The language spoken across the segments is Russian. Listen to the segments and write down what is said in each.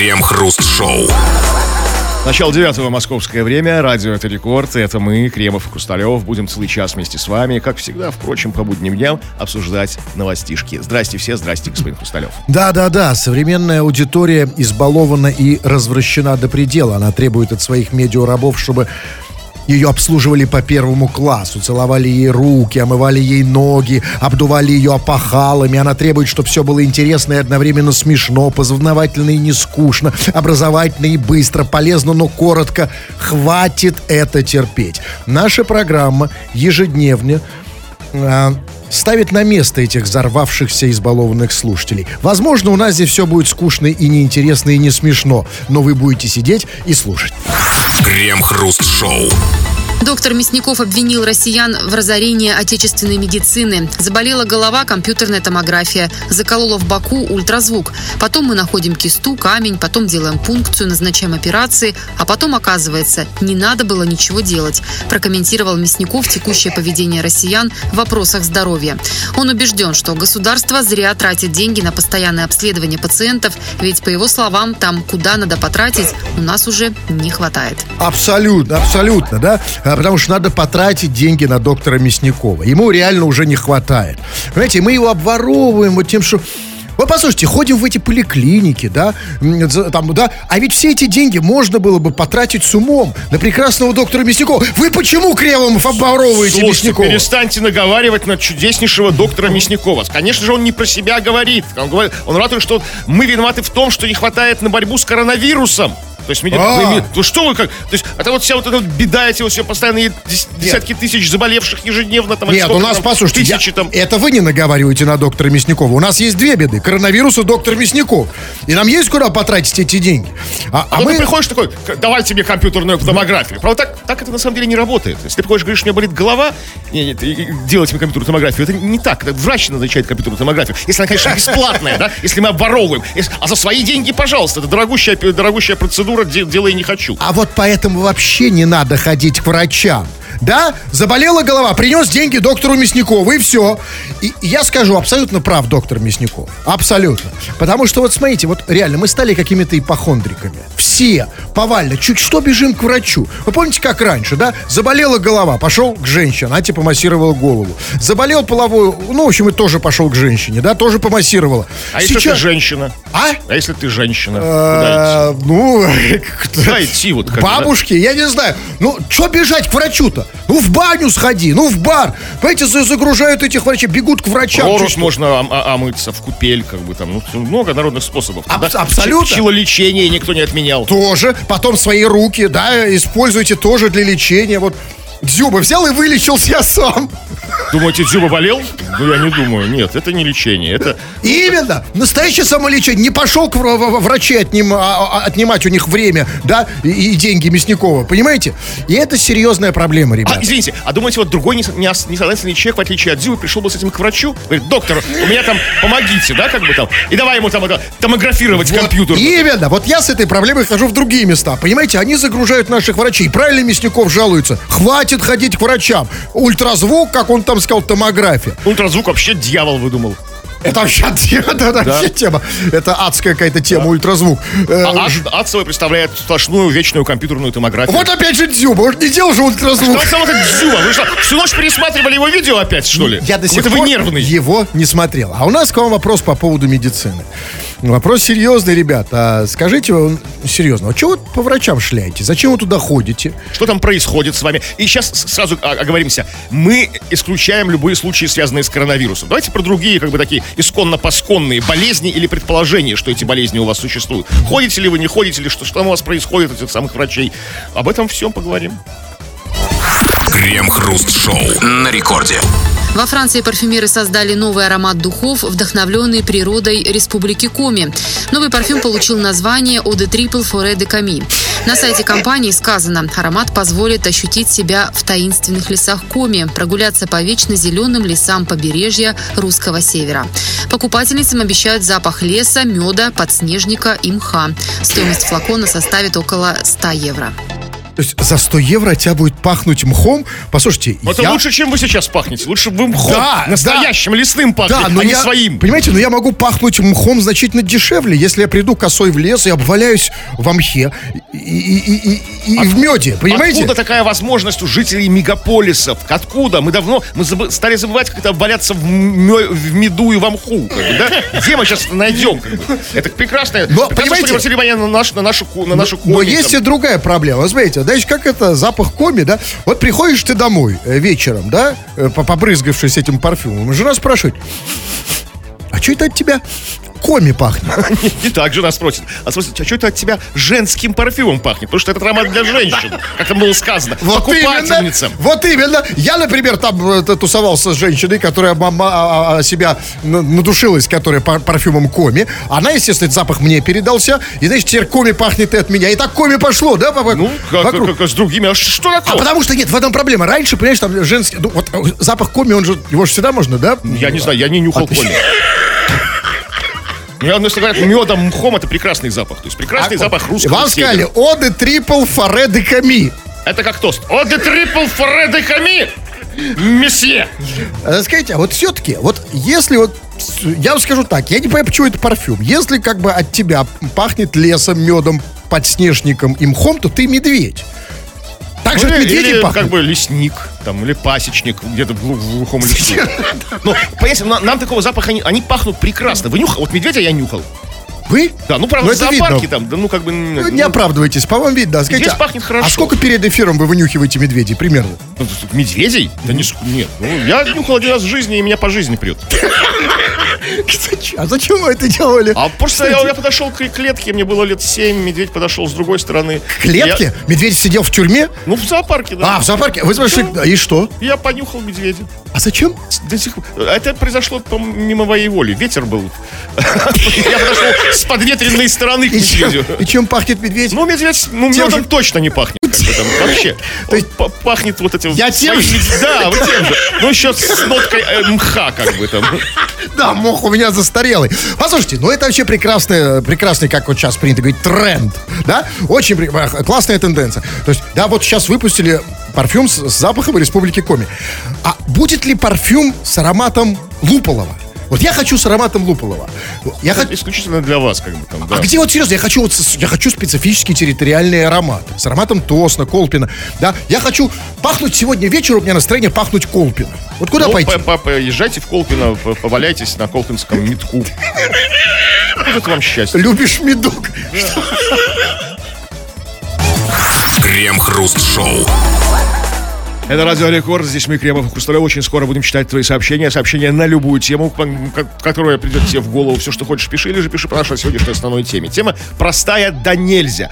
Крем-хруст-шоу. Начало девятого московское время, радио «Это рекорд», это мы, Кремов и Кусталев, будем целый час вместе с вами, как всегда, впрочем, по будним дням обсуждать новостишки. Здрасте все, здрасте, господин Кусталев. Да-да-да, современная аудитория избалована и развращена до предела. Она требует от своих медиарабов, чтобы ее обслуживали по первому классу, целовали ей руки, омывали ей ноги, обдували ее опахалами. Она требует, чтобы все было интересно и одновременно смешно, познавательно и не скучно, образовательно и быстро, полезно, но коротко. Хватит это терпеть. Наша программа ежедневно а, ставит на место этих взорвавшихся избалованных слушателей. Возможно, у нас здесь все будет скучно и неинтересно и не смешно, но вы будете сидеть и слушать. Крем-хруст-шоу. Доктор Мясников обвинил россиян в разорении отечественной медицины. Заболела голова, компьютерная томография. Заколола в боку ультразвук. Потом мы находим кисту, камень, потом делаем пункцию, назначаем операции. А потом, оказывается, не надо было ничего делать. Прокомментировал Мясников текущее поведение россиян в вопросах здоровья. Он убежден, что государство зря тратит деньги на постоянное обследование пациентов, ведь, по его словам, там, куда надо потратить, у нас уже не хватает. Абсолютно, абсолютно, да? А, потому что надо потратить деньги на доктора Мясникова. Ему реально уже не хватает. Понимаете, мы его обворовываем вот тем, что вы послушайте, ходим в эти поликлиники, да, там, да, а ведь все эти деньги можно было бы потратить с умом на прекрасного доктора Мясникова. Вы почему Кремов обворовываете Слушайте, Мясникова? перестаньте наговаривать на чудеснейшего доктора Мясникова. Конечно же, он не про себя говорит. Он, говорит, он ратует, что мы виноваты в том, что не хватает на борьбу с коронавирусом. То есть, меди- А. вы- ну что вы как? То есть, это вот вся вот эта вот беда, эти вот все постоянные дес- десятки тысяч заболевших ежедневно. Там, Нет, у нас, там, послушайте, я- тысячи там. это вы не наговариваете на доктора Мясникова. У нас есть две беды. Коронавирус и доктор Мясников. И нам есть куда потратить эти деньги. А, А, а мы... ты приходишь такой, «К- давай тебе компьютерную томографию. Правда, так, так это на самом деле не работает. Если ты приходишь, говоришь, у меня болит голова, не, не, ты- делать мне компьютерную томографию, это не так. Это врач назначает компьютерную томографию. Если она, конечно, бесплатная, да, если мы обворовываем. А за свои деньги, пожалуйста, это дорогущая, дорогущая процедура, де- делай не хочу. А вот поэтому вообще не надо ходить к врачам. Да, заболела голова, принес деньги доктору Мясникову, и все. И я скажу, абсолютно прав доктор Мясников. Абсолютно. Потому что вот смотрите, вот реально, мы стали какими-то ипохондриками. Все, повально, чуть что бежим к врачу. Вы помните, как раньше, да? Заболела голова, пошел к женщине, она тебе помассировала голову. Заболел половой, ну, в общем, и тоже пошел к женщине, да, тоже помассировала. А если Сейчас- ты женщина? А? А если ты женщина? Куда идти? Э, Ну, кто- Куда идти вот как? Бабушки, я не знаю. Ну, что бежать к врачу-то? Ну, в баню сходи, ну, в бар. Понимаете, за- загружают этих врачей, бегут к врачам. Прорубь можно о- омыться в купель, как бы там, ну, много народных способов. Аб- да? абсолютно. Чилолечение никто не отменял. Тоже. Потом свои руки, да, используйте тоже для лечения. Вот Дзюба взял и вылечился я сам. Думаете, Дзюба болел? Ну, я не думаю. Нет, это не лечение. Это Именно. Настоящее самолечение. Не пошел к вра- вра- врачей отним- а- а- отнимать у них время, да, и, деньги Мясникова. Понимаете? И это серьезная проблема, ребят. А, извините, а думаете, вот другой несознательный человек, в отличие от Дзюбы, пришел бы с этим к врачу? Говорит, доктор, у меня там, помогите, да, как бы там, и давай ему там это, томографировать компьютер. Именно. Вот я с этой проблемой хожу в другие места. Понимаете, они загружают наших врачей. Правильно Мясников жалуется. Хватит ходить к врачам. Ультразвук, как он там сказал, томография. Ультразвук вообще дьявол выдумал. Это вообще, это вообще тема. Это адская какая-то тема, ультразвук. Э, А ад, адцево представляет сплошную вечную компьютерную томографию. Вот опять же Дзюба. Он не делал же ультразвук. Что он сам этот Дзюба? Вы что, всю ночь пересматривали его видео опять, что ли? Я до сих пор вы нервный. его не смотрел. А у нас к вам вопрос по поводу медицины. Вопрос серьезный, ребят. А скажите, он- серьезно, а чего вы по врачам шляете? Зачем вы туда ходите? Что там происходит с вами? И сейчас сразу оговоримся. Мы исключаем любые случаи, связанные с коронавирусом. Давайте про другие, как бы такие исконно-посконные болезни или предположения, что эти болезни у вас существуют. Ходите ли вы, не ходите ли, что, что там у вас происходит, этих самых врачей. Об этом всем поговорим. Крем-хруст-шоу на рекорде. Во Франции парфюмеры создали новый аромат духов, вдохновленный природой Республики Коми. Новый парфюм получил название Eau de Triple Forêt de Cami. На сайте компании сказано, аромат позволит ощутить себя в таинственных лесах Коми, прогуляться по вечно зеленым лесам побережья русского севера. Покупательницам обещают запах леса, меда, подснежника и мха. Стоимость флакона составит около 100 евро. То есть за 100 евро от тебя будет пахнуть мхом? Послушайте, Это я... лучше, чем вы сейчас пахнете. Лучше бы вы мхом, Да, настоящим лесным пахнете, Да, но а не я, своим. Понимаете, но я могу пахнуть мхом значительно дешевле, если я приду косой в лес и обваляюсь в мхе и, и- и- и- и в меде, понимаете? Откуда такая возможность у жителей мегаполисов? Откуда? Мы давно мы забы- стали забывать, как это валяться в, мё- в меду и в мху. как бы, да? Где мы сейчас найдем? как бы? Это прекрасное. Но, прекрасно, понимаете- что внимание на, наш, на нашу, на нашу Но коми, есть и другая проблема. Смотрите, знаете, как это запах коми, да? Вот приходишь ты домой э, вечером, да, э, по- побрызгавшись этим парфюмом, жена спрашивает, а что это от тебя коми пахнет? Не так жена спросит. А спросит, а что это от тебя женским парфюмом пахнет? Потому что это аромат для женщин, как там было сказано. Именно, вот именно. Я, например, там э, тусовался с женщиной, которая мама, а, а, себя на- надушилась, которая пар- парфюмом коми. Она, естественно, этот запах мне передался. И, значит, теперь коми пахнет и от меня. И так коми пошло, да, папа? Ну, как, как- как с другими. А что А такое? потому что нет, в этом проблема. Раньше, понимаешь, там женский... ну, вот э, запах коми, он же... Его же всегда можно, да? Я не знаю, я не нюхал коми. Я, ну, если говорят, медом, мхом, это прекрасный запах. То есть прекрасный запах русского Вам севера. сказали, оды трипл форе де ками. Это как тост. О, де трипл фореде ками! Месье! А, Скажите, а вот все-таки, вот если вот, я вам скажу так, я не понимаю, почему это парфюм. Если как бы от тебя пахнет лесом, медом, подснежником и мхом, то ты медведь. Так же Ну, или пахнет. как бы лесник, там, или пасечник где-то в, в глухом лесу. Ну, понимаете, на- нам такого запаха, они пахнут прекрасно. Вы нюхали? Вот медведя я нюхал. Вы? Да, ну, правда, Ну, в это зоопарке видно. там, да, ну, как бы... Ну, ну, Не оправдывайтесь, по вам видно. Скажите, Медведь пахнет хорошо. А сколько перед эфиром вы вынюхиваете медведей примерно? ну, Медведей? Да не, нет. Ну, я нюхал один раз в жизни, и меня по жизни прет. А зачем вы это делали? А просто я, я подошел к клетке, мне было лет 7, медведь подошел с другой стороны. К клетке? Я- Медведь сидел в тюрьме? ну, в зоопарке, да. А, в зоопарке? Вы спрашиваете, и что? Я понюхал медведя. А зачем? До сих пор. Это произошло мимо моей воли. Ветер был. Я подошел с подветренной стороны к медведю. и чем пахнет медведь? Ну, медведь, ну, медом точно не пахнет. вообще. То есть- пахнет вот этим... Я тем же? Да, вы тем же. Ну, еще с ноткой э, мха, как бы там. Да, мох у меня застарелый. Послушайте, ну это вообще прекрасный, прекрасный, как вот сейчас принято говорить, тренд. Да? Очень классная тенденция. То есть, да, вот сейчас выпустили парфюм с, с запахом Республики Коми. А будет ли парфюм с ароматом Луполова? Вот я хочу с ароматом Луполова. Я хочу... Исключительно для вас, как бы там, да. А где вот серьезно? Я хочу вот я хочу специфический территориальный аромат с ароматом Тосна, Колпина. Да, я хочу пахнуть сегодня вечером у меня настроение пахнуть Колпина. Вот куда Ну, пойти? по- по- поезжайте в Колпино, по- поваляйтесь на колпинском метку. Вот это вам счастье. Любишь медок? Крем-хруст-шоу. Это Радио Рекорд, здесь мы, Кремов и Хрусталев. Очень скоро будем читать твои сообщения. Сообщения на любую тему, ко- ко- которая придет тебе в голову. Все, что хочешь, пиши, или же пиши по нашей сегодняшней основной теме. Тема простая да нельзя.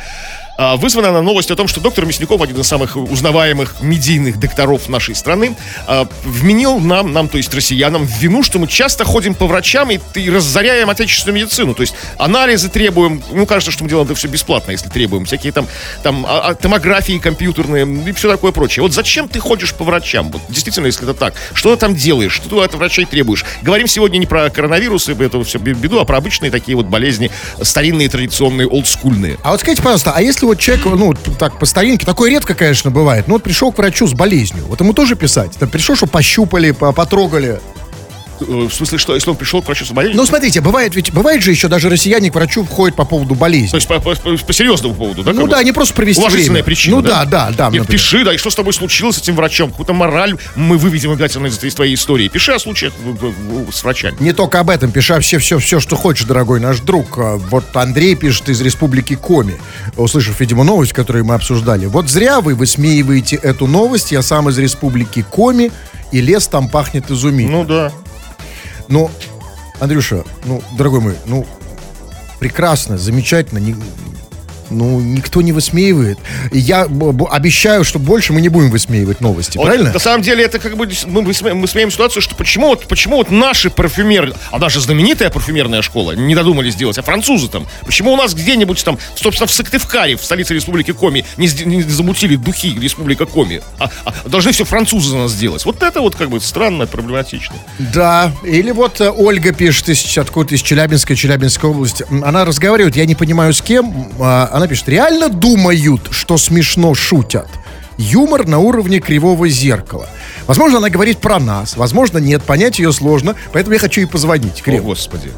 А, Вызвана она новость о том, что доктор Мясников, один из самых узнаваемых медийных докторов нашей страны, а, вменил нам, нам, то есть россиянам, в вину, что мы часто ходим по врачам и, и разоряем отечественную медицину. То есть анализы требуем, ну, кажется, что мы делаем это все бесплатно, если требуем. Всякие там, там а- томографии компьютерные и все такое прочее. Вот зачем ты ходишь по врачам? Вот действительно, если это так. Что ты там делаешь? Что ты от врачей требуешь? Говорим сегодня не про коронавирус и это все беду, а про обычные такие вот болезни, старинные, традиционные, олдскульные. А вот скажите, пожалуйста, а если вот человек, ну, так, по старинке, такое редко, конечно, бывает, но вот пришел к врачу с болезнью, вот ему тоже писать? Да пришел, что пощупали, по- потрогали. Э, В смысле, что если он пришел к врачу с болезнью? Ну, смотрите, бывает ведь, бывает же еще даже россияне к врачу входят по поводу болезни. то есть по, по- по- по серьезному поводу, да? ну да, не просто провести Уважительная время. причина, Ну да, да, да. И например. пиши, да, и что с тобой случилось с этим врачом? Какую-то мораль мы выведем обязательно из, из твоей истории. Пиши о случаях с врачами. Не только об этом, пиши вообще все, все, что хочешь, дорогой наш друг. А, Вот Андрей пишет из республики Коми, услышав, видимо, новость, которую мы обсуждали. Вот зря вы высмеиваете эту новость. Я сам из республики Коми, и лес там пахнет изумительно. Ну да. Ну, Андрюша, ну, дорогой мой, ну, прекрасно, замечательно. ни- ну, никто не высмеивает. И я обещаю, что больше мы не будем высмеивать новости, Вот правильно? На самом деле это как бы мы, мы, сме- мы смеем ситуацию, что почему вот, почему вот наши парфюмеры, а даже знаменитая парфюмерная школа, не додумались сделать, а французы там, почему у нас где-нибудь там, собственно, в Сыктывкаре, в столице Республики Коми, не, не замутили духи Республика Коми, а, а должны все французы за нас сделать. Вот это вот как бы странно, проблематично. Да, или вот э, Ольга пишет из, откуда из Челябинска, Челябинской области. Она разговаривает, я не понимаю с кем. а, она пишет, реально думают, что смешно шутят. Юмор на уровне кривого зеркала. Возможно, она говорит про нас, возможно, нет, понять ее сложно, поэтому я хочу ей позвонить. О, Крем. господи.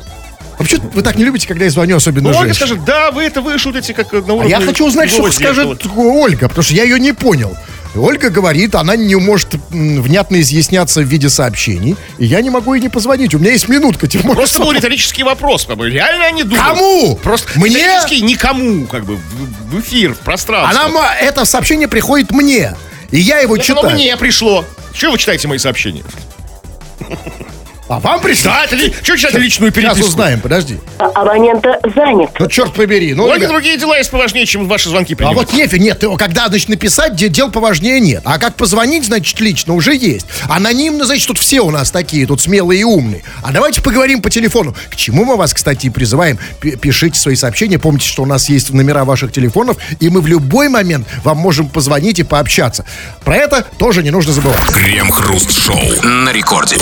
Вообще, вы так не любите, когда я звоню, особенно Ну, Ольга скажет, да, вы это вы шутите как на А уровне... я хочу узнать, что зеркала. скажет Ольга, потому что я ее не понял. Ольга говорит, она не может внятно изъясняться в виде сообщений, и я не могу ей не позвонить. У меня есть минутка. тем более, Просто был риторический вопрос, как бы, реально они думают? Кому? Просто Мне? риторический никому, как бы, в эфир, в пространство. Она, это сообщение приходит мне, и я его Это читаю. оно мне пришло. Чего вы читаете мои сообщения? А вам это ли... Чего читать личную Сейчас переписку? узнаем, подожди. Абонента занят. Ну, черт побери. Ну, У Ольги ребят, другие дела есть поважнее, чем ваши звонки а принимать. вот нефиг, нет, когда, значит, написать, де- дел поважнее нет. А как позвонить, значит, лично уже есть. Анонимно, значит, тут все у нас такие, тут смелые и умные. А давайте поговорим по телефону. К чему мы вас, кстати, и призываем. Пишите свои сообщения, помните, что у нас есть номера ваших телефонов, и мы в любой момент вам можем позвонить и пообщаться. Про это тоже не нужно забывать. Крем-хруст-шоу на рекорде.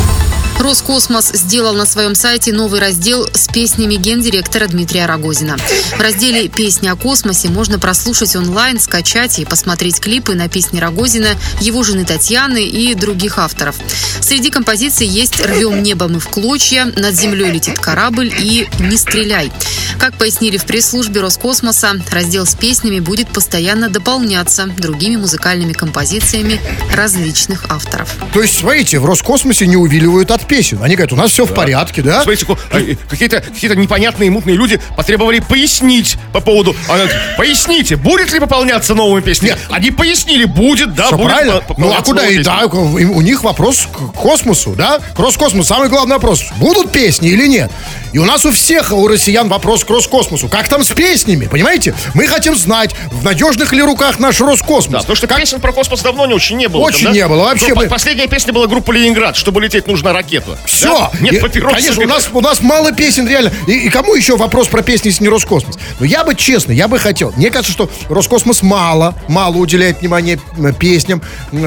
Роскосмос сделал на своем сайте новый раздел с песнями гендиректора Дмитрия Рогозина. В разделе «Песни о космосе» можно прослушать онлайн, скачать и посмотреть клипы на песни Рогозина, его жены Татьяны и других авторов. Среди композиций есть «Рвем небо мы в клочья», «Над землей летит корабль» и «Не стреляй». Как пояснили в пресс-службе Роскосмоса, раздел с песнями будет постоянно дополняться другими музыкальными композициями различных авторов. То есть, смотрите, в Роскосмосе не увиливают от песен. Они говорят, у нас все в порядке, да? Смотрите, э, какие-то какие непонятные мутные люди потребовали пояснить по поводу... Она поясните, будет ли пополняться новыми песнями? Нет. Они пояснили, будет, да, Всё будет правильно? Ну а куда и да, у них вопрос к космосу, да? К Роскосмосу. Самый главный вопрос. Будут песни или нет? И у нас у всех, у россиян вопрос к Роскосмосу. Как там с песнями, понимаете? Мы хотим знать, в надежных ли руках наш Да, Роскосмос. потому что песен про космос давно не очень не было. Очень там, да? не было, вообще бы- Последняя песня была группа Ленинград. Чтобы лететь, нужна ракета. Все. Да? Нет папирос. Конечно, у нас, у нас мало песен, реально. И, и кому еще вопрос про песни, если не Роскосмос? Но я бы честно, я бы хотел. Мне кажется, что Роскосмос мало, мало уделяет внимание м, песням,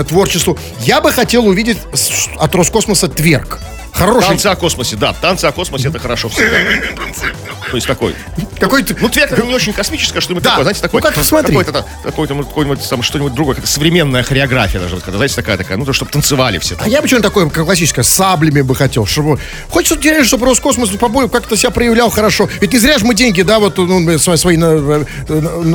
творчеству. Я бы хотел увидеть от Роскосмоса тверк. Хороший. Танцы о космосе, да. Танцы о космосе это хорошо всегда. То есть такой. Какой-то... Ну, это не очень космическое, а что-нибудь Да. такое, знаете, такое. Ну, как посмотреть. Какое-то, какое-то, ну, какое-нибудь там что-нибудь другое, какая-то современная хореография даже, когда, знаете, такая такая, ну, то, чтобы танцевали все. А я бы что-нибудь такое как классическое, с саблями бы хотел, чтобы... Хочется, реально, чтобы Роскосмос побольше как-то себя проявлял хорошо. Ведь не зря же мы деньги, да, вот ну, свои, свои на- на-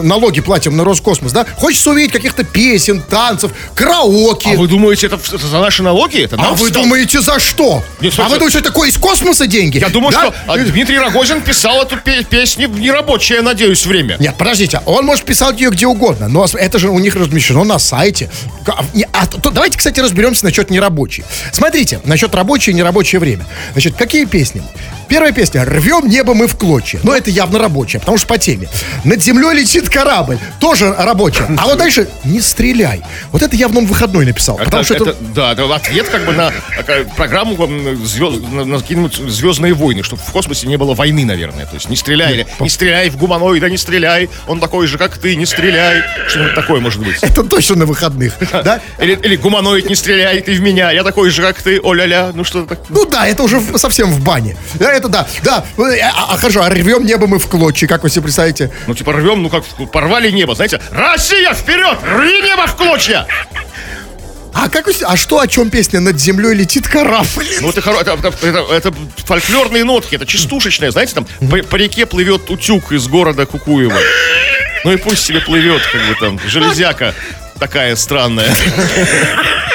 налоги платим на Роскосмос, да? Хочется увидеть каких-то песен, танцев, караоке. А вы думаете, это, это за наши налоги? Это А вы встал- думаете, за что? Нет, а вы думаете, что такое из космоса деньги? Я думаю, Да? что а, Дмитрий Рогозин писал эту пе- песню в нерабочее, надеюсь, время. Нет, подождите, он может писать ее где угодно, но это же у них размещено на сайте. А, а то- давайте, кстати, разберемся насчет нерабочей. Смотрите, насчет рабочее и нерабочее время. Значит, какие песни? Первая песня «Рвем небо мы в клочья». Но это явно рабочая, потому что по теме. «Над землей летит корабль». Тоже рабочая. А вот дальше «Не стреляй». Вот это явно он выходной написал. потому что это... Да, это ответ как бы на программу м, звезд, на, на какие-нибудь Звездные войны, чтобы в космосе не было войны, наверное. То есть не стреляй, или не стреляй в гуманоида, не стреляй, он такой же, как ты, не стреляй. Что-нибудь такое может быть. Это точно на выходных, да? Или, или гуманоид, не стреляй, ты в меня, я такой же, как ты, о-ля-ля, ну что так. Ну да, это уже совсем в бане. Да, это да, да. Э, А, а хорошо, а рвем небо мы в клочья, как вы себе представляете? Ну типа рвем, ну как порвали небо, знаете, Россия вперед, рви небо в клочья! А как а что, о чем песня «Над землей летит корабль»? Ну, это, хоро- это, это- это- это фольклорные нотки, это частушечные, знаете, там по, по реке плывет утюг из города Кукуева. Ну и пусть себе плывет, как бы там, железяка такая странная.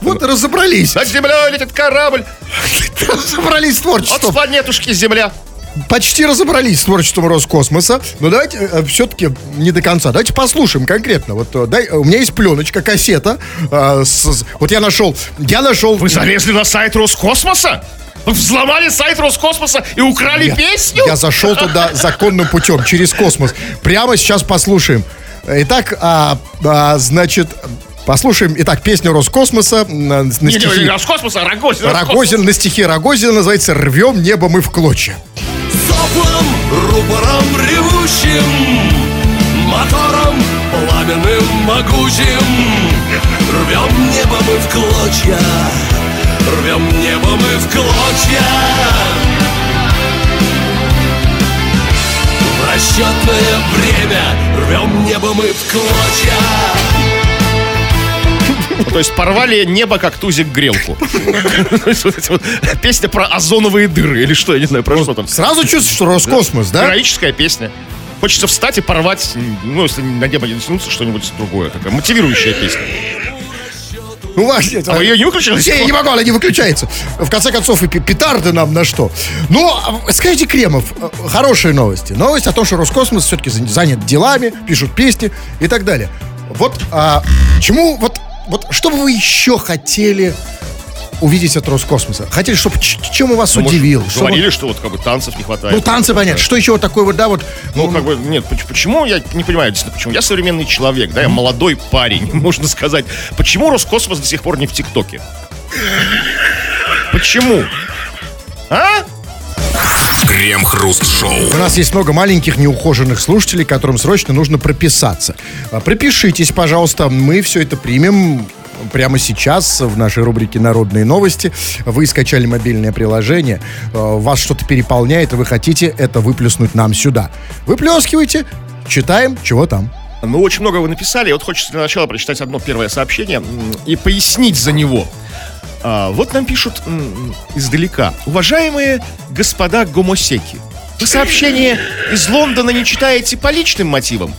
Вот и разобрались. Над землей летит корабль, Разобрались с от творчеством. планетушки Земля. Почти разобрались с творчеством Роскосмоса. Но давайте все-таки не до конца. Давайте послушаем конкретно. Вот э, дай, у меня есть пленочка, кассета. э, с- с- вот я нашел. Я нашел. Вы залезли на сайт Роскосмоса? Взломали сайт Роскосмоса и украли Я- песню? Я зашел туда законным путем, через космос. Прямо сейчас послушаем. Итак, а, а, значит, послушаем, итак, песню Роскосмоса на, на Не, не, не стихи Роскосмоса, а Рогозин. Рогозин, на стихи Рогозина, называется «Рвем небо мы в клочья». Соплом, рупором ревущим, мотором пламенным могучим. Рвем небо мы в клочья, рвем небо мы в клочья. В расчетное время Рвем небо мы в клочья То есть порвали небо, как тузик грелку. Песня про озоновые дыры или что, я не знаю, про что там. Сразу чувствуешь, что Роскосмос, да? Героическая песня. Хочется встать и порвать, ну, если на небо не дотянуться, что-нибудь другое. Такая мотивирующая песня. Ну, нет, А вы ее не выключили? Я не могу, она не выключается. В конце концов, и петарды нам на что. Но, а, скажите, Кремов, э, хорошие новости. Новость о том, что Роскосмос все-таки занят делами, пишут песни и так далее. Вот а, чему, вот, вот что бы вы еще хотели увидеть от Роскосмоса? Хотели, чтобы чем у вас Ну, может, удивил? Чтобы- Говорили, что вот как бы танцев не хватает. ну, танцы, понятно. Что еще вот такое вот, да, вот... Ну, как бы, нет, поч- почему, я не понимаю, действительно, почему. Я современный человек, да, я молодой парень, можно сказать. Почему Роскосмос до сих пор не в ТикТоке? Почему? А? Крем-хруст-шоу. У нас есть много маленьких неухоженных слушателей, которым срочно нужно прописаться. А, Пропишитесь, пожалуйста, мы все это примем прямо сейчас в нашей рубрике «Народные новости». Вы скачали мобильное приложение, э, вас что-то переполняет, и вы хотите это выплеснуть нам сюда. Выплескивайте, читаем, чего там. Ну, очень много вы написали. Вот хочется для начала прочитать одно первое сообщение и пояснить за него. А, вот нам пишут м, издалека. Уважаемые господа гомосеки, вы сообщение из Лондона не читаете по личным мотивам?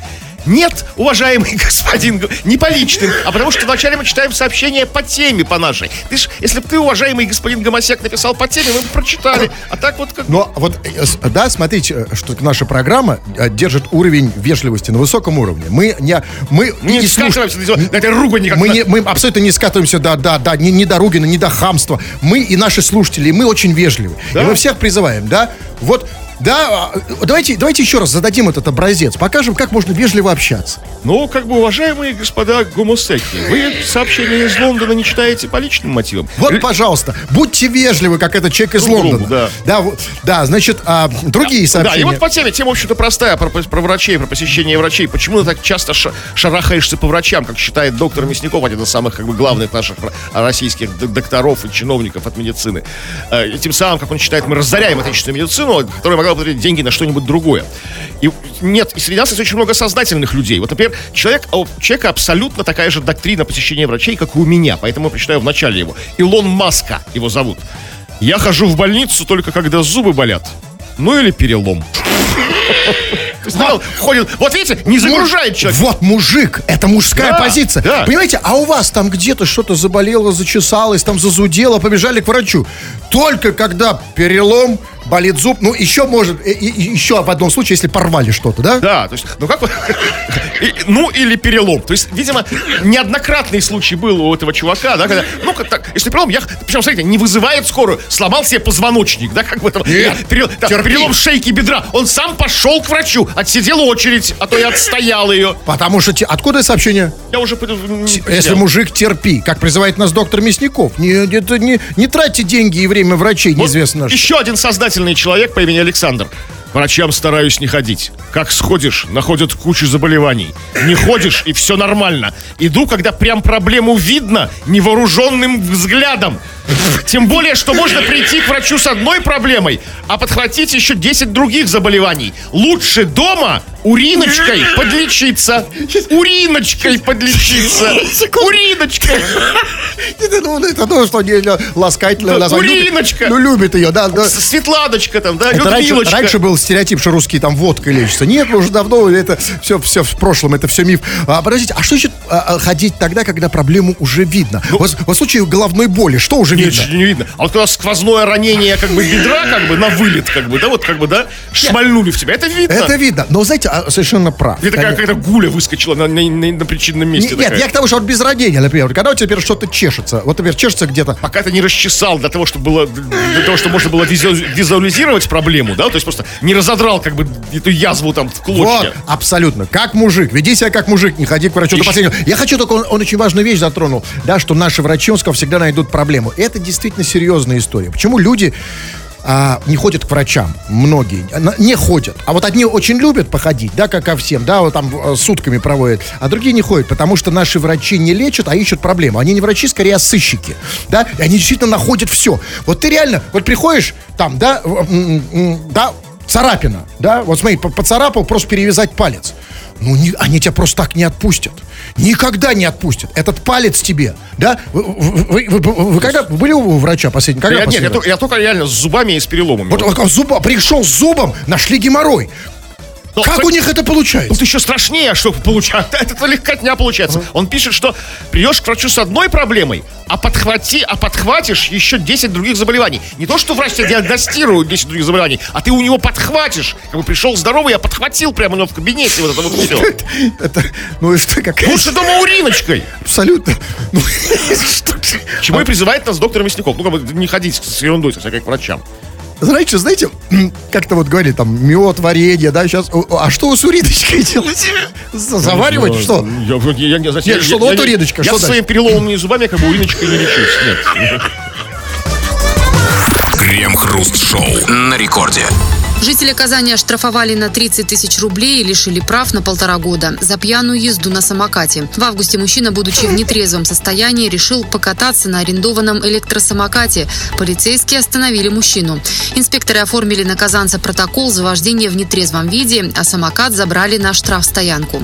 Нет, уважаемый господин, Го- не по личным, а потому что вначале мы читаем сообщение по теме, по нашей. Ты ж, если бы ты, уважаемый господин Гомосек, написал по теме, мы бы прочитали. А так вот как... Но вот, э, да, смотрите, э, что наша программа э, держит уровень вежливости на высоком уровне. Мы не... Мы не слуш- скатываемся до на этой ругани, Мы, не, мы абсолютно не скатываемся до, до, до, ни, ни до ругина, ни до хамства. Мы и наши слушатели, мы очень вежливы. Да? И мы всех призываем, да? Вот, да, а, давайте, давайте еще раз зададим этот образец, покажем, как можно вежливо общаться. Ну, как бы, уважаемые господа гомосеки, вы сообщение из Лондона не читаете по личным мотивам? Вот, пожалуйста, будьте вежливы, как этот человек из Друг Лондона. да. Да, да, значит, а, другие Да, и сообщения. вот по теме, тема, в общем-то, простая, про, про врачей, про посещение врачей. Почему ты так часто ша- шарахаешься по врачам, как считает доктор Мясников, один из самых, как бы, главных наших ро- российских докторов и чиновников от медицины. Э, И тем самым, как он считает, мы разоряем отечественную медицину, которая могла потратить деньги на что-нибудь другое. И нет, и среди нас есть очень много сознательных людей. Вот, например, человек, а у человека абсолютно такая же доктрина посещения врачей, как и у меня, поэтому я прочитаю в начале его. Илон Маска его зовут. Я хожу в больницу только когда зубы болят. Ну или перелом. Он ходит, вот видите, не загружает человек. Вот мужик, это мужская Да, позиция. да. Понимаете, а у вас там где-то что-то заболело, зачесалось, там зазудело, побежали к врачу. Только когда перелом, болит зуб, ну еще может, и- и- еще в одном случае, если порвали что-то, да? Да, то есть, ну как вот, ну или перелом. То есть, видимо, неоднократный случай был у этого чувака, да, когда, ну как так, если перелом, я, причем, смотрите, не вызывает скорую, сломал себе позвоночник, да, как в этом, Нет, перел- да, перелом шейки бедра, он сам пошел к врачу, отсидел очередь, а то я отстоял ее. Потому что те- откуда сообщение? Я уже не Если мужик терпи, как призывает нас доктор Мясников, не, это не, не тратьте деньги и время врачей, Вот неизвестно что. Еще один сознательный человек по имени Александр. Врачам стараюсь не ходить. Как сходишь, находят кучу заболеваний. Не ходишь, и все нормально. Иду, когда прям проблему видно невооруженным взглядом. Тем более, что можно прийти к врачу с одной проблемой, а подхватить еще 10 других заболеваний. Лучше дома уриночкой подлечиться. Уриночкой подлечиться. Уриночкой. Это, ну, это то, что не. Любит- Уриночка. Ну, любит ее, да. Светланочка там, да, Людмилочка. раньше был стереотип, что русские там водкой лечатся. Нет, уже давно это все, все в прошлом, это все миф. А, подождите, а что значит а, ходить тогда, когда проблему уже видно? вот, вот в случае головной боли, что уже видно? чуть не видно. А вот когда сквозное ранение как бы бедра, как бы на вылет, как бы, да, вот как бы, да, шмальнули в тебя, это видно. Это видно. Но, знаете, а, совершенно прав. Такая какая-то гуля выскочила на, на- на- на причинном месте. Нет, я к тому, что вот без ранения, например, когда у тебя теперь что-то чешется, вот, например, чешется где-то, Пока ты не расчесал для того, чтобы было, для того, чтобы можно было визу- визуализировать проблему, да, то есть просто не разодрал как бы эту язву там в клочья. Вот, абсолютно. Как мужик. Веди себя как мужик, не ходи к врачу до последнего. Я хочу только, он, он очень важную вещь затронул, да, что наши врачи, он сказал, всегда найдут проблему. Это действительно серьезная история. Почему люди а, не ходят к врачам? Многие. Не ходят. А вот одни очень любят походить, да, как ко всем, да, вот там э, сутками проводят, а другие не ходят, потому что наши врачи не лечат, а ищут проблему. Они не врачи, скорее, а сыщики, да, и они действительно находят все. Вот ты реально, вот приходишь там, да, да, царапина, да, вот смотри, по- поцарапал, просто перевязать палец. Ну, не- они тебя просто так не отпустят. Никогда не отпустят. Этот палец тебе, да? Вы, вы- вы- вы- вы когда были у врача последний? Когда Я, нет, последний я, раз? только, я только реально с зубами и с переломами. Вот, вот зуба, пришел с зубом, нашли геморрой. Но как хоть- у них это получается? Тут еще страшнее, что получается. Это легкотня получается. Он пишет, что придешь к врачу с одной проблемой, а подхвати, а подхватишь еще 10 других заболеваний. Не то, что врач тебе диагностирует 10 других заболеваний, а ты у него подхватишь. Как бы пришел здоровый, я подхватил прямо ну, в кабинете вот это вот все. Это, ну, это какая Лучше дома уриночкой. абсолютно... Ну, что Чему и призывает нас доктор Мясников. Ну, как бы не ходить с ерундой, со всякой к врачам. Знаете, знаете, как-то вот говорили, там, мед, варенье, да, сейчас... А что вы с уридочкой делаете? За- Заваривать, что? Я, я, я, я, Нет, что, ну вот уриночка, Я что со своими переломанными зубами как бы уриночкой не лечусь. Нет. Крем-хруст-шоу на рекорде. Жители Казани оштрафовали на 30 тысяч рублей и лишили прав на полтора года за пьяную езду на самокате. В августе мужчина, будучи в нетрезвом состоянии, решил покататься на арендованном электросамокате. Полицейские остановили мужчину. Инспекторы оформили на казанца протокол за вождение в нетрезвом виде, а самокат забрали на штрафстоянку.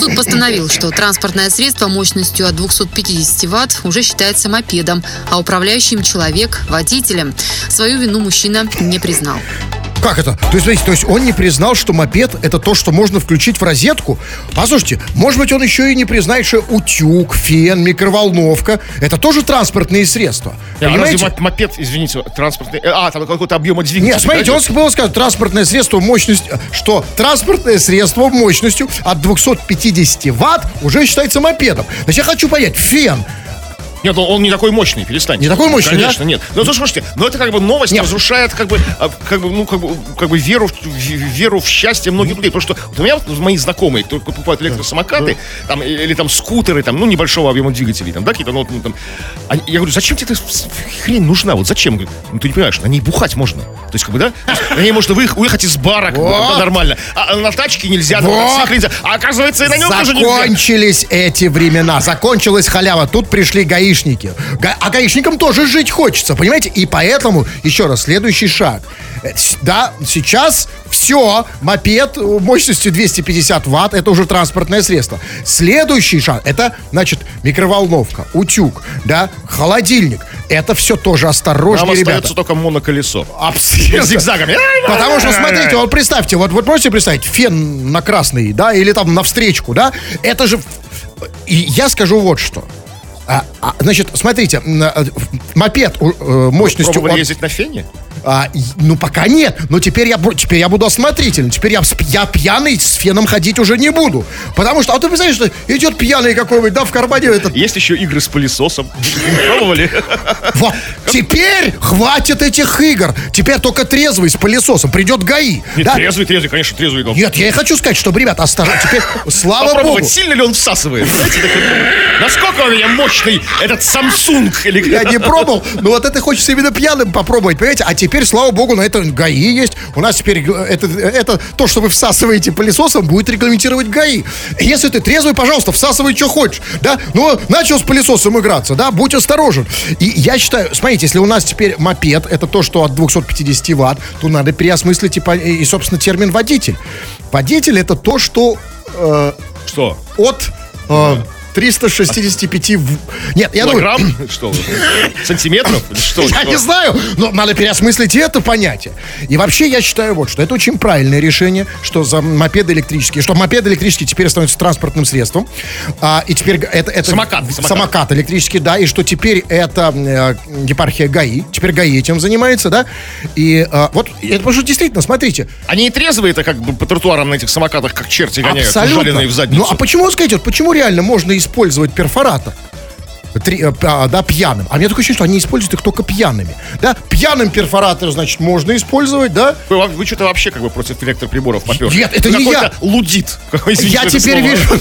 Суд постановил, что транспортное средство мощностью от 250 ватт уже считается мопедом, а управляющим человек – водителем. Свою вину мужчина не признал. Как это? То есть, смотрите, то есть он не признал, что мопед это то, что можно включить в розетку? Послушайте, может быть, он еще и не признает, что утюг, фен, микроволновка это тоже транспортные средства. А разве мопед, извините, транспортный... э, А, там какой-то объема двигателя. Нет, смотрите, он да? было сказать, транспортное средство мощностью, что транспортное средство мощностью от 250 ватт уже считается мопедом. Значит, я хочу понять, фен, Нет, он, он не такой мощный, перестаньте. Не такой мощный, Конечно, нет. Ну, то, слушайте, но это как бы новость Нет. разрушает как бы, а, как бы, ну, как бы, как бы веру, в, веру в счастье многих людей. Потому что вот у меня вот мои знакомые, кто покупают электросамокаты, там, и- или там скутеры, там, ну, небольшого объема двигателей, там, да, какие-то, ну, ну, там. они- я говорю, зачем тебе эта хрень нужна? Вот зачем? Говорю, ну, ты не понимаешь, на ней бухать можно. То есть, как бы, да? На ней можно выех- уехать из бара, как бы, Вот. да, нормально. А на тачке нельзя, на мотоцикле нельзя. А оказывается, и на нем тоже нельзя. Закончились эти времена, закончилась халява. Тут пришли гаишники. Га- а гаишникам тоже жить хочется, понимаете? И поэтому, еще раз, следующий шаг. Э, Да, сейчас все, мопед э, мощностью 250 ватт, это уже транспортное средство. Следующий шаг, это, значит, микроволновка, утюг, да, холодильник. Это все тоже Нам осторожнее, ребята. остается только моноколесо. Абсолютно. Зигзагами. Потому что, смотрите, вот представьте, вот вы можете представить, фен на красный, да, или там на встречку, да, это же... И я скажу вот что. А, а, значит, смотрите, а, мопед э, мощностью... Пробовали от- ездить на фене? а, ну, пока нет. Но теперь я, теперь я буду осмотрительным. Теперь я, я пьяный с феном ходить уже не буду. Потому что, а ты представляешь, что идет пьяный какой-нибудь, да, в кармане этот... Есть еще игры с пылесосом. Пробовали? Вот. Теперь хватит этих игр. Теперь только трезвый с пылесосом. Придет ГАИ. Нет, да? трезвый, трезвый, конечно, трезвый. но Нет, я и хочу сказать, чтобы, ребята, осторожно. Теперь, слава богу. Сильно ли он всасывает? Знаете, насколько у меня мощный этот Samsung? Или... Я не пробовал, но вот это хочется именно пьяным попробовать, понимаете? А теперь, слава богу, на это ГАИ есть. У нас теперь это, это то, что вы всасываете пылесосом, будет регламентировать ГАИ. Если ты трезвый, пожалуйста, всасывай, что хочешь, да? Ну, начал с пылесосом играться, да? Будь осторожен. И я считаю, смотрите, если у нас теперь мопед, это то, что от 250 ватт, то надо переосмыслить и, и, собственно, термин водитель. Водитель это то, что э, Что? от... э, 365 в... Нет, я думаю, Килограмм? Что? вы? Сантиметров? Что? я Что? не знаю, но надо переосмыслить и это понятие. И вообще я считаю вот, что это очень правильное решение, что за мопеды электрические, что мопеды электрические теперь становятся транспортным средством. А, и теперь это, это Самокат, самокат. самокат электрический, да, и что теперь это э, епархия ГАИ, теперь ГАИ этим занимается, да. И э, вот, это потому что действительно, смотрите, Они и трезвые это как бы по тротуарам на этих самокатах, как черти гоняют, ужаленные в задницу. Ну, а почему, скажите, вот почему реально можно использовать перфоратор? Три- э, а, да, пьяным. А мне такое ощущение, что они используют их только пьяными. Да, пьяным перфоратор, значит, можно использовать, да? Вы, вы что-то вообще как бы против электроприборов попер. Нет, это не я. лудит. Извините я теперь слово. вижу.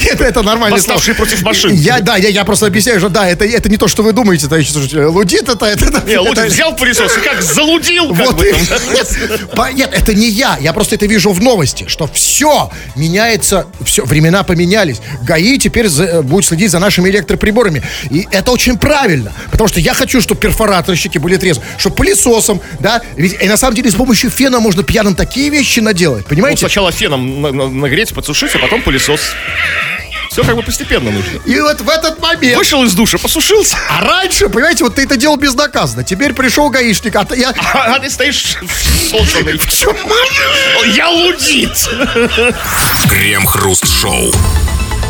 это, это нормально. Восставший против машин. Я, да, я, я просто объясняю, что да, это, это не то, что вы думаете, товарищи слушатели. Лудит это, это, это, Не, лудит, взял пылесос и как залудил. как Вот бы там. нет, нет, это не я. Я просто это вижу в новости, что все меняется, все, времена поменялись. ГАИ теперь э, будет следить за нашими электроприборами. Приборами. И это очень правильно, потому что я хочу, чтобы перфораторщики были трезвы, чтобы пылесосом, да, ведь и на самом деле с помощью фена можно пьяным такие вещи наделать, Ну, понимаете? сначала феном на- на- нагреть, подсушить, а потом пылесос. Все как бы постепенно нужно. И вот в этот момент... Вышел из душа, посушился, А раньше, понимаете, вот ты это делал безнаказанно. Теперь пришел гаишник, а ты- я... а ты стоишь сосанный. В чем? Я лудит. Крем-хруст-шоу.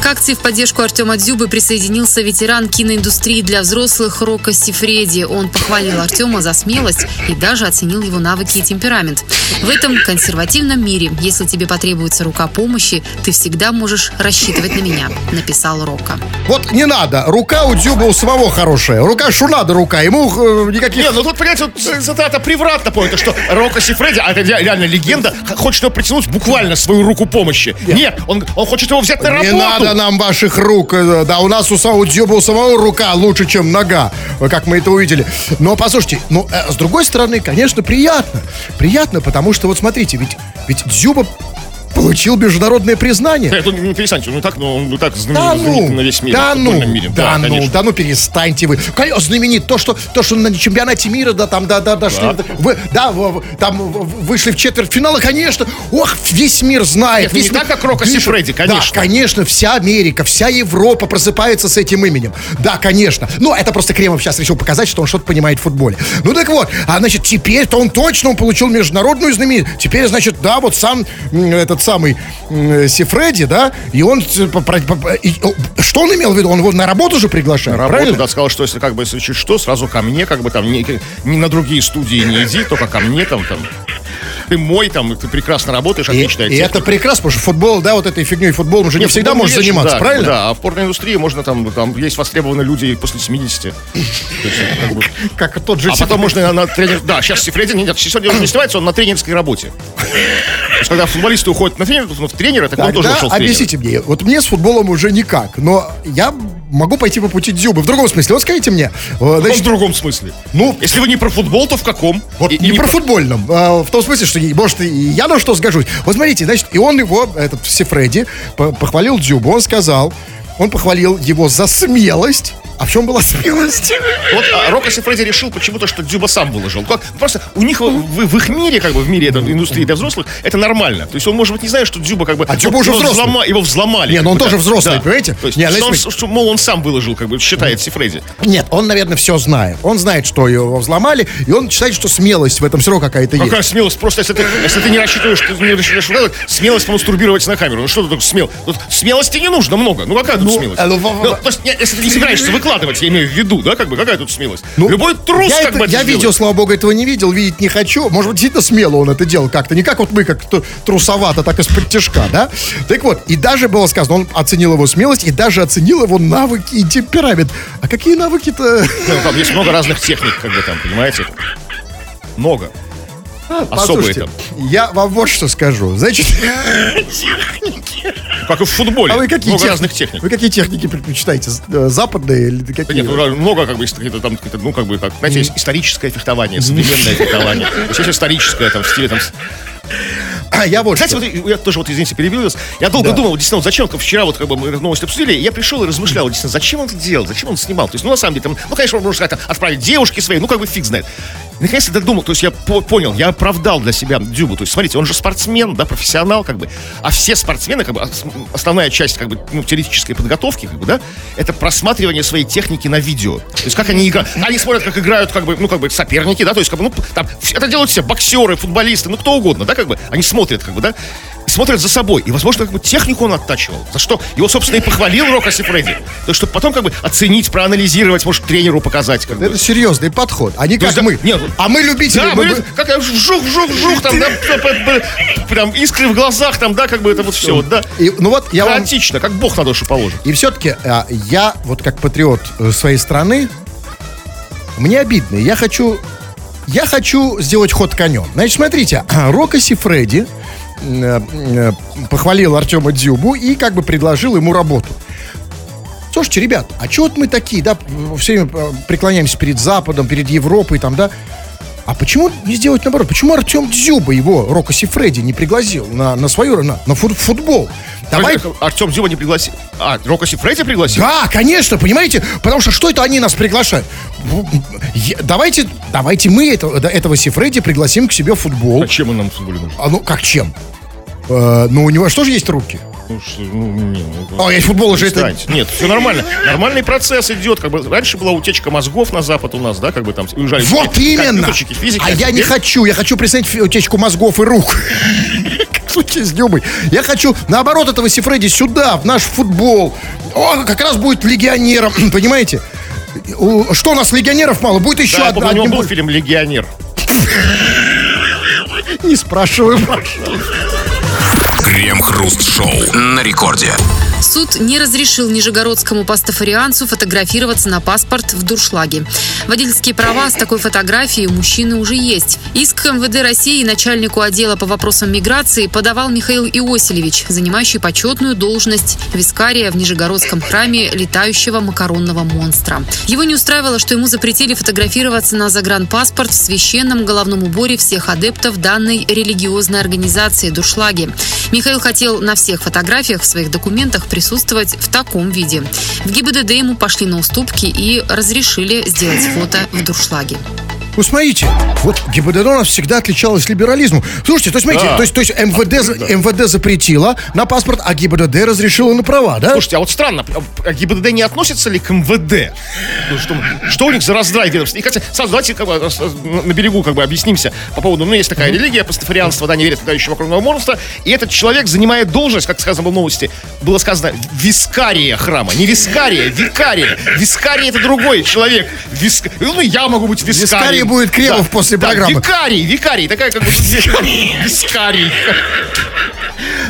К акции в поддержку Артема Дзюбы присоединился ветеран киноиндустрии для взрослых Рока Сифреди. Он похвалил Артема за смелость и даже оценил его навыки и темперамент. В этом консервативном мире, если тебе потребуется рука помощи, ты всегда можешь рассчитывать на меня, написал Рока. Вот не надо. Рука у Дзюба у самого хорошая. Рука, надо рука. Ему э, никаких... Не, ну тут, понимаете, вот цитата превратно понята, что Рока Сифреди, а это ре- реально легенда, хочет его притянуть буквально свою руку помощи. Нет, он, он хочет его взять на Не работу. Надо нам ваших рук. э, Да, у нас у самого Дзюба у самого рука лучше, чем нога. э, Как мы это увидели. Но послушайте, ну, э, с другой стороны, конечно, приятно. Приятно, потому что, вот смотрите, ведь, ведь Дзюба получил международное признание. Это не перестаньте, ну так, ну, ну так знаменит, Да ну, на весь мир, да ну, мире. да, ну, конечно. да ну перестаньте вы. Конечно, знаменит то, что то, что на чемпионате мира, да, там, да, да, дошли, Да. вы, да, в- в- там вышли в четвертьфиналы, конечно. Ох, весь мир знает. Нет, ну, весь не мир- так, как Сифреди, конечно. Да, конечно, вся Америка, вся Европа просыпается с этим именем. Да, конечно. Ну, это просто Кремов сейчас решил показать, что он что-то понимает в футболе. Ну, так вот, а значит, теперь-то он точно он получил международную знаменитость. Теперь, значит, да, вот сам этот самый м, Сифреди, да, и он... э, и, что он имел в виду? Он его на работу же приглашает, Работу, правильно? да, сказал, что если как бы если что, сразу ко мне, как бы там не, не на другие студии не иди, только ко мне там там. Ты мой, там, ты прекрасно работаешь, И, отличная и техника. это прекрасно, потому что футбол, да, вот этой фигней футболом уже не Нет, всегда футбол можешь вещь, заниматься, да, правильно? Да, а в порноиндустрии можно там, там есть востребованные люди и после 70. То есть это как тот же А потом можно на, тренер... Да, сейчас Сифреди, нет, сегодня он не снимается, он на тренерской работе. То есть, когда футболисты уходят на тренер, ну, в тренера, так он тоже тренера. объясните мне, вот мне с футболом уже никак, но я могу пойти по пути Дзюбы. В другом смысле, вот скажите мне, э, значит, в другом смысле. Ну, Если вы не про футбол, то в каком? Вот И- и не, про футбольном, а в том смысле, что, может, и я на что сгожусь. Вот смотрите, значит, и он его, этот Сифреди, по- похвалил Дзюбу, он сказал, он похвалил его за смелость. А в чем была смелость? Вот а, Рокко Сифреди решил почему-то, что Дзюба сам выложил. Как, просто у них в, в- в их мире, как бы в мире этой индустрии для взрослых, это нормально. То есть он, может быть, не знает, что Дзюба как бы... А Дзюба его уже взрослый. взлома- его взломали. Не, как ну он бы, тоже да. взрослый, Да. понимаете? То есть, Не, что, ну, он, смотри. что, мол, он сам выложил, как бы, считает Сифреди. Нет, он, наверное, все знает. Он знает, что его взломали, и он считает, что смелость в этом все равно какая-то есть. Какая смелость? Просто если ты, если ты не рассчитываешь, ты не рассчитываешь, смелость помастурбировать на камеру. Ну что ты такое смел? Тут смелости не нужно много. Ну какая тут Ну, смелость? э, ну, Ну, то есть, если ты не собираешься выкладывать, я имею в виду, да, как бы, какая тут смелость? Ну, Любой трус я как это- бы Я видео, слава богу, этого не видел, видеть не хочу. Может быть, действительно смело он это делал как-то. Не как вот мы, как то- трусовато, так из-под тяжка, да? Так вот, и даже было сказано, он оценил его смелость и даже оценил его навыки и темперамент. А какие навыки-то? Ну, там есть много разных техник, как бы там, понимаете? Много. Особые там. Я вам вот что скажу. Значит, Как и в футболе. а вы какие, много тех- разных техник. вы какие техники предпочитаете? Э, Западные или Да какие? Нет, ну, много как бы какие-то там, какие-то, ну, как бы, как, знаете, есть историческое фехтование, современное фехтование. То есть есть историческое, там, в стиле, там, А, я вот Кстати, что. вот я тоже вот, извините, перебил вас. Я долго Да. думал, действительно, вот зачем, как вчера вот как бы мы новость обсудили, я пришел и размышлял, действительно, зачем он это делал, зачем он снимал. То есть, ну, на самом деле, там, ну, конечно, можно сказать, там, отправить девушки своей, ну, как бы фиг знает. Наконец-то додумал, то есть я по- понял, я оправдал для себя Дюбу. То есть, смотрите, он же спортсмен, да, профессионал, как бы. А все спортсмены, как бы, ос- основная часть, как бы, ну, теоретической подготовки, как бы, да, это просматривание своей техники на видео. То есть, как они играют. Они смотрят, как играют, как бы, ну, как бы, соперники, да, то есть, как бы, ну, там, это делают все, боксеры, футболисты, ну, кто угодно, да, как бы. Они смотрят, как бы, да, смотрят за собой. И, возможно, как бы технику он оттачивал. За что его, собственно, и похвалил Рокко Сифреди. То чтобы потом, как бы, оценить, проанализировать, может, тренеру показать, как бы. Это серьезный подход. Они То как есть, да, мы. нет, а мы любители. Да, мы- мы, как вжух, вжух, вжух, там, да, прям искры в глазах, там, да, как бы это вот все, вот, да. И, ну вот я вам Хаотично, как бог на душу положит. И все-таки а, я, вот как патриот э, своей страны, мне обидно. Я хочу, я хочу сделать ход конем. Значит, смотрите, э, э, похвалил Артема Дзюбу и как бы предложил ему работу. Слушайте, ребят, а чего вот мы такие, да, все время э, преклоняемся перед Западом, перед Европой, там, да? А почему не сделать наоборот? Почему Артем Дзюба его, Рока Сифреди, не пригласил на, на свою, на, на фут- футбол? Давай, Артем Дзюба не пригласил. А, Рока Сифреди пригласил? да, конечно, понимаете? Потому что что это они нас приглашают? Давайте, давайте мы этого, этого Сифреди пригласим к себе в футбол. Зачем он нам в футболе нужен? А ну, как чем? Э, ну, у него что же есть руки? Ну, что, ну, не, ну, А, есть футбол уже это... Нет, все нормально. Нормальный процесс идет. Как бы раньше была утечка мозгов на запад у нас, да, как бы там уезжали. Вот именно! физики. А я не теперь- хочу, я хочу представить фи- утечку мозгов и рук. Как в случае с Дюбой. Я хочу, наоборот, этого Сифреди сюда, в наш футбол. Он как раз будет легионером, понимаете? Что у нас легионеров мало? Будет еще Да, я одна. у него был будет. фильм «Легионер». Не спрашивай, пожалуйста. Крем-хруст-шоу на рекорде. Суд не разрешил нижегородскому пастафарианцу фотографироваться на паспорт в дуршлаге. Водительские права с такой фотографией у мужчины уже есть. Иск МВД России начальнику отдела по вопросам миграции подавал Михаил Иосилевич, занимающий почетную должность вискария в Нижегородском храме летающего макаронного монстра. Его не устраивало, что ему запретили фотографироваться на загранпаспорт в священном головном уборе всех адептов данной религиозной организации Дуршлаги. Михаил хотел на всех фотографиях в своих документах присутствовать в таком виде. В ГИБДД ему пошли на уступки и разрешили сделать фото в Дуршлаге. Ну, смотрите, вот ГИБДД у нас всегда отличалась либерализмом. Слушайте, то есть, смотрите, Да. то есть, то есть МВД, за- МВД запретила на паспорт, а ГИБДД разрешила на права, да? Слушайте, а вот странно, а ГИБДД не относится ли к МВД? Ну, что, что у них за раздрай ведомств? И, хотя, сразу давайте как бы, на берегу как бы объяснимся по поводу, ну, есть такая религия, пастафарианство, да, не верят в летающего макаронного монстра, и этот человек занимает должность, как сказано было в новости, было сказано, вискария храма, не вискария, викария. Вискарий это другой человек. Виск... Ну, я могу быть вискарием. Вискарий будет Кремов после да, программы. Викарий, викарий, такая как бы... Вискарий.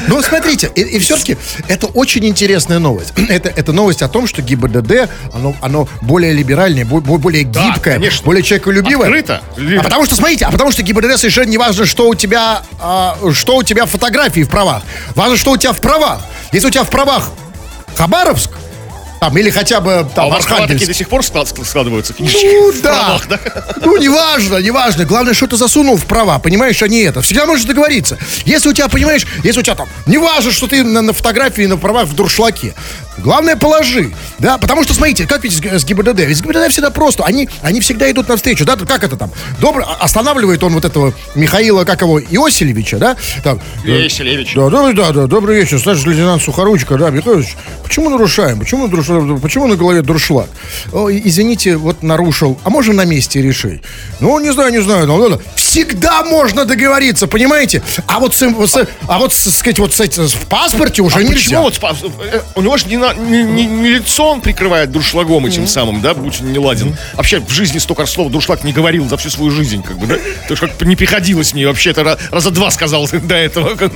Ну, смотрите, и, и все-таки это очень интересная новость. Это, это новость о том, что ГИБДД, оно, оно более либеральное, бо- бо- более Да, гибкое, конечно. более человеколюбивое. Открыто. А потому что, смотрите, а потому что ГИБДД совершенно не важно, что у тебя, а, что у тебя фотографии в правах. Важно, что у тебя в правах. Если у тебя в правах Хабаровск, там, или хотя бы А там такие Архангельск. до сих пор склад- складываются? Ну финишки? В да. правах, да? Ну неважно, неважно. Главное, что ты засунул в права, понимаешь, а не это. Всегда можешь договориться. Если у тебя, понимаешь, если у тебя там, неважно, что ты на, на фотографии на правах в дуршлаке. Главное, положи. Да, потому что, смотрите, как ведь с, ГИБДД? Ведь с ГИБДД всегда просто. Они, они всегда идут навстречу. Да, как это там? Добро, останавливает он вот этого Михаила, как его, Иосилевича, да? Там, Иосилевич. Да, добрый, да, да, добрый вечер, старший лейтенант Сухоручка, да, Михайлович, почему нарушаем? Почему, нарушаем? почему на голове дуршлаг? О, извините, вот нарушил, а можно на месте решить? Ну, не знаю, не знаю, ну, ладно. Всегда можно договориться, понимаете? А вот, с, а вот, с- сказать, вот с в паспорте уже А нельзя. почему вот э, у него же не, на- не- не- не лицо он прикрывает дуршлагом этим самым, да, будь он не ладен. Вообще в жизни столько слов дуршлаг не говорил за всю свою жизнь, как бы, да? То есть как не приходилось мне вообще, это ра- раза два сказал до этого. То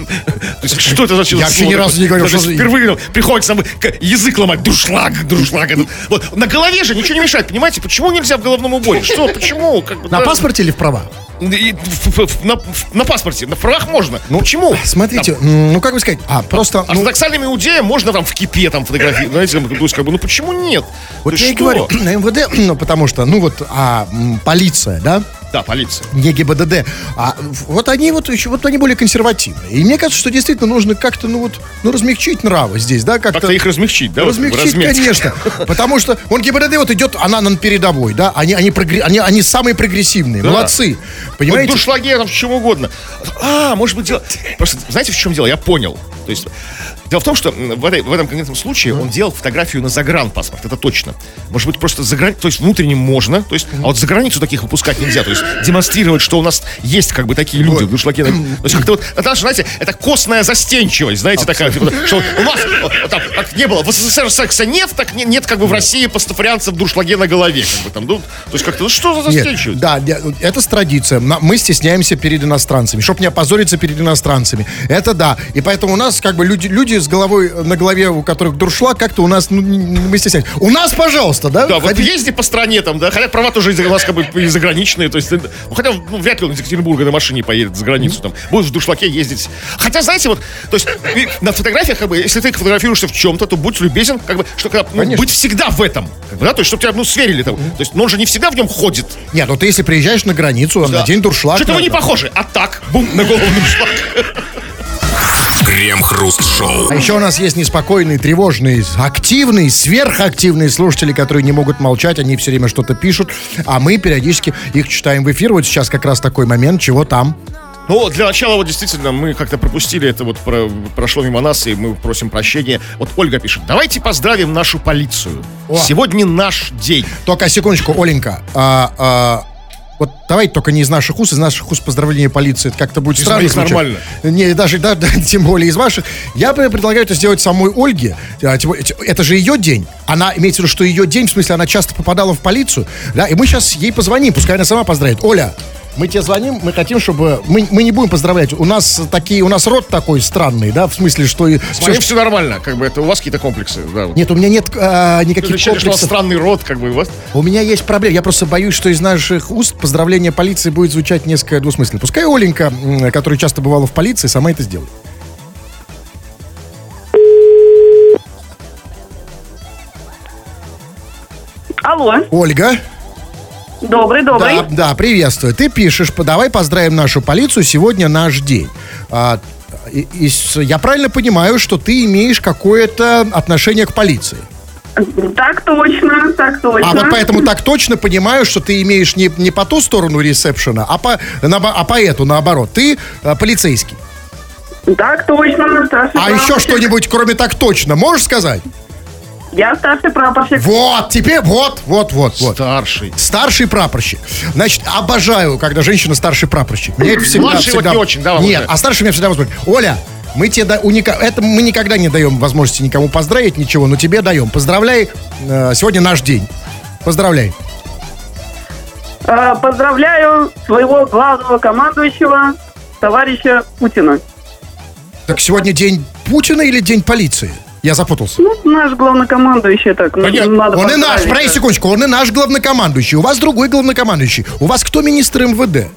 есть что это за Я вообще ни разу не говорил, что Впервые приходится язык ломать, дуршлаг, дуршлаг. Вот на голове же ничего не мешает, понимаете? Почему нельзя в головном уборе? Что, почему? На паспорте или в правах? И в- в- на, на паспорте, на правах можно. Ну, почему? Смотрите, м, ну как бы сказать, а просто... ну, Ортодоксальным иудеям можно там в кипе там фотографии, знаете, там, то есть, как бы, ну почему нет? вот я и что? говорю, на МВД, ну, потому что, ну вот, а, полиция, да, Да, полиция. не ГИБДД. А вот они вот еще, вот они более консервативные. И мне кажется, что действительно нужно как-то, ну вот, ну размягчить нравы здесь, да, как-то. Как-то их размягчить, да? вот, как размягчить, размять. конечно. Потому что он ГИБДД вот идет, она на передовой, да, они, они, прогре- они, они самые прогрессивные, Да. молодцы. Вот Понимаете? дуршлаге, там, в чем угодно. А, может быть, дело... Просто, знаете, в чем дело? Я понял. То есть, дело в том, что в, этой- в этом конкретном случае он делал фотографию на загранпаспорт, это точно. Может быть, просто за грани- то есть внутренним можно, то есть, а вот за границу таких выпускать нельзя. То есть демонстрировать, что у нас есть как бы такие люди, в дуршлаге. То есть как-то вот, это, знаете, это костная застенчивость, знаете, такая, типа, что у вас так, как не было, в СССР секса нет, так не- нет как бы в России пастафарианцев в дуршлаге на голове. Как бы, там, ну, то есть как-то, ну что за Нет, застенчивость? да, я- это традиция. Мы стесняемся перед иностранцами, чтобы не опозориться перед иностранцами. Это да. И поэтому у нас как бы люди, люди люди с головой на голове, у которых дуршлаг, как-то у нас, ну, мы стесняемся. У нас, пожалуйста, да? Да, вот Ходи- езди по стране там, да, хотя права тоже из- у нас как бы и заграничные, то есть, ну, хотя, ну, вряд ли он из Екатеринбурга на машине поедет за границу, там, будет в душлаке ездить. Хотя, знаете, вот, то есть, на фотографиях, как бы, если ты фотографируешься в чем-то, то будь любезен, как бы, что, когда, ну, быть всегда в этом, как да, то есть, чтобы тебя, ну, сверили там, то есть, но он же не всегда в нем ходит. Нет, ну ты если приезжаешь на границу, Да. на день дуршлаг. Что-то вы не похожи, а так, бум, на голову дуршлаг. Крем-хруст-шоу. А еще у нас есть неспокойные, тревожные, активные, сверхактивные слушатели, которые не могут молчать, они все время что-то пишут, а мы периодически их читаем в эфир. Вот сейчас как раз такой момент, чего там. Ну, для начала, вот действительно, мы как-то пропустили это, вот про- прошло мимо нас, и мы просим прощения. Вот Ольга пишет, давайте поздравим нашу полицию. О. Сегодня наш день. Только секундочку, Оленька, а, а, вот давайте только не из наших уст, из наших уст поздравления полиции, это как-то будет Из странно нормально. Не, даже, да, да, тем более из ваших. Я пре- предлагаю это сделать самой Ольге. А, Это же ее день. Она, имеется в виду, что ее день, в смысле, она часто попадала в полицию, да, и мы сейчас ей позвоним, пускай она сама поздравит. Оля, мы тебе звоним, мы хотим, чтобы... Мы, мы не будем поздравлять. У нас такие, у нас род такой странный, да, в смысле, что... и моим что- все нормально, как бы это у вас какие-то комплексы. Да, вот. Нет, у меня нет а, Вы никаких отвечали, что у вас комплексов. странный род, как бы у вас. У меня есть проблема. Я просто боюсь, что из наших уст поздравление полиции будет звучать несколько двусмысленно. Пускай Оленька, которая часто бывала в полиции, сама это сделает. Алло, Ольга, добрый, добрый. да, да, приветствую. Ты пишешь, давай поздравим нашу полицию, сегодня наш день. А, и- и я правильно понимаю, что ты имеешь какое-то отношение к полиции? Так точно, так точно. А вот поэтому так точно понимаю, что ты имеешь не, не по ту сторону ресепшена, а по, наобо- а по эту, наоборот. Ты а, полицейский. Так точно, старший А еще что-нибудь, кроме так точно, можешь сказать? Я старший прапорщик. Вот, теперь вот, вот, вот, вот. Старший. Старший прапорщик. Значит, обожаю, когда женщина старший прапорщик. Меня это всегда, Младший вот всегда- не очень, да, вам Нет, уже? а старший меня всегда возможно. Оля, мы тебе да, уника... это мы никогда не даем возможности никому поздравить ничего, но тебе даем. Поздравляй, э, сегодня наш день. Поздравляй. Э, Поздравляю своего главного командующего, товарища Путина. Так сегодня день Путина или день полиции? Я запутался. Ну, наш главнокомандующий так. ну, Понятно. надо Он и наш, подожди секундочку, он и наш главнокомандующий. У вас другой главнокомандующий. У вас кто министр МВД?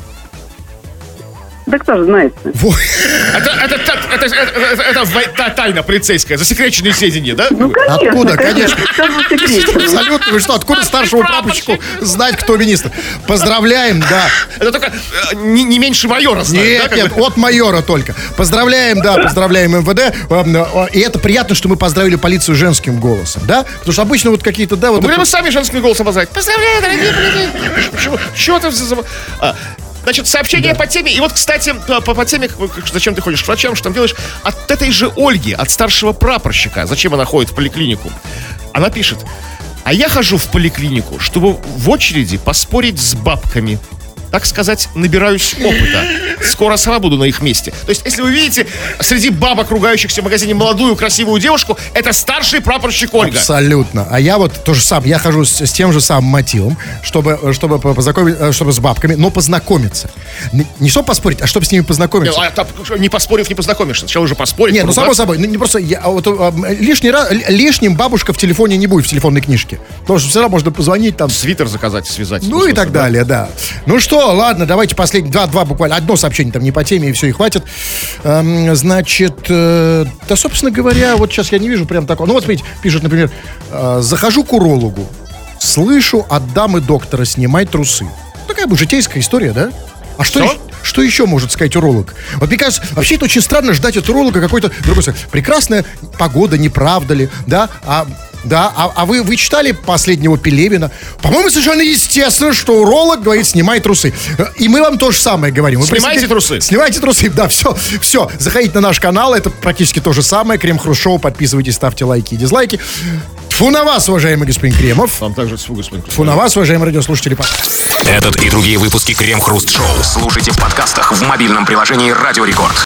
Да кто же знает. Это, тайна полицейская, засекреченные сведения, да? Ну, конечно, Откуда, конечно. Абсолютно. Вы что, откуда старшему прапорщику знать, кто министр? Поздравляем, да. Это только э, не, меньше майора Нет, нет, от майора только. Поздравляем, да, поздравляем МВД. Эм, э, И это приятно, что мы поздравили полицию женским голосом, да? Потому что обычно вот какие-то, да, вот... Мы это- прямо сами женским голосом позвать. Поздравляю, дорогие полицейские. За... за- А, Значит, сообщение по теме. И вот, кстати, по, по- теме, зачем ты ходишь к врачам, что там делаешь, от этой же Ольги, от старшего прапорщика, зачем она ходит в поликлинику, она пишет, а я хожу в поликлинику, чтобы в очереди поспорить с бабками. Так сказать, набираюсь опыта. Скоро сама буду на их месте. То есть, если вы видите среди бабок, ругающихся в магазине, молодую красивую девушку, это старший прапорщик Ольга. Абсолютно. А я вот тоже сам, я хожу с, с тем же самым мотивом, чтобы, чтобы, по- познакомить, э, чтобы с бабками, но познакомиться. Не, не чтобы поспорить, а чтобы с ними познакомиться. А так, не поспорив, не познакомишься. Сначала уже поспорить. Не, ну само собой, ну не просто я, а вот, а, лишний раз, лишним бабушка в телефоне не будет в телефонной книжке. Потому что всегда можно позвонить там. Свитер заказать, связать. Ну и так далее, да. Ну что, ладно, давайте последний, два, два буквально, одно сообщение там не по теме, и все, и хватит. Эм, значит, э, да, собственно говоря, вот сейчас я не вижу прям такого. Ну вот смотрите, пишут, например, э, захожу к урологу, слышу от дамы доктора снимай трусы. Такая бы житейская история, да? А что, еще- что еще может сказать уролог? Вот мне кажется, вообще это очень странно ждать от уролога какой-то другой. Прекрасная погода, не правда ли, да? А, да, а, а вы, вы читали последнего Пелевина? По-моему, совершенно естественно, что уролог говорит, снимай трусы. И мы вам то же самое говорим. Вы Снимайте трусы. Снимайте трусы, да, все, все. Заходите на наш канал, это практически то же самое. Крем Хруст Шоу, подписывайтесь, ставьте лайки и дизлайки. Фу на вас, уважаемый господин Кремов. Там также с господин. Фу на вас, уважаемые радиослушатели. Этот и другие выпуски Крем-хруст-шоу слушайте в подкастах в мобильном приложении «Радио Рекорд».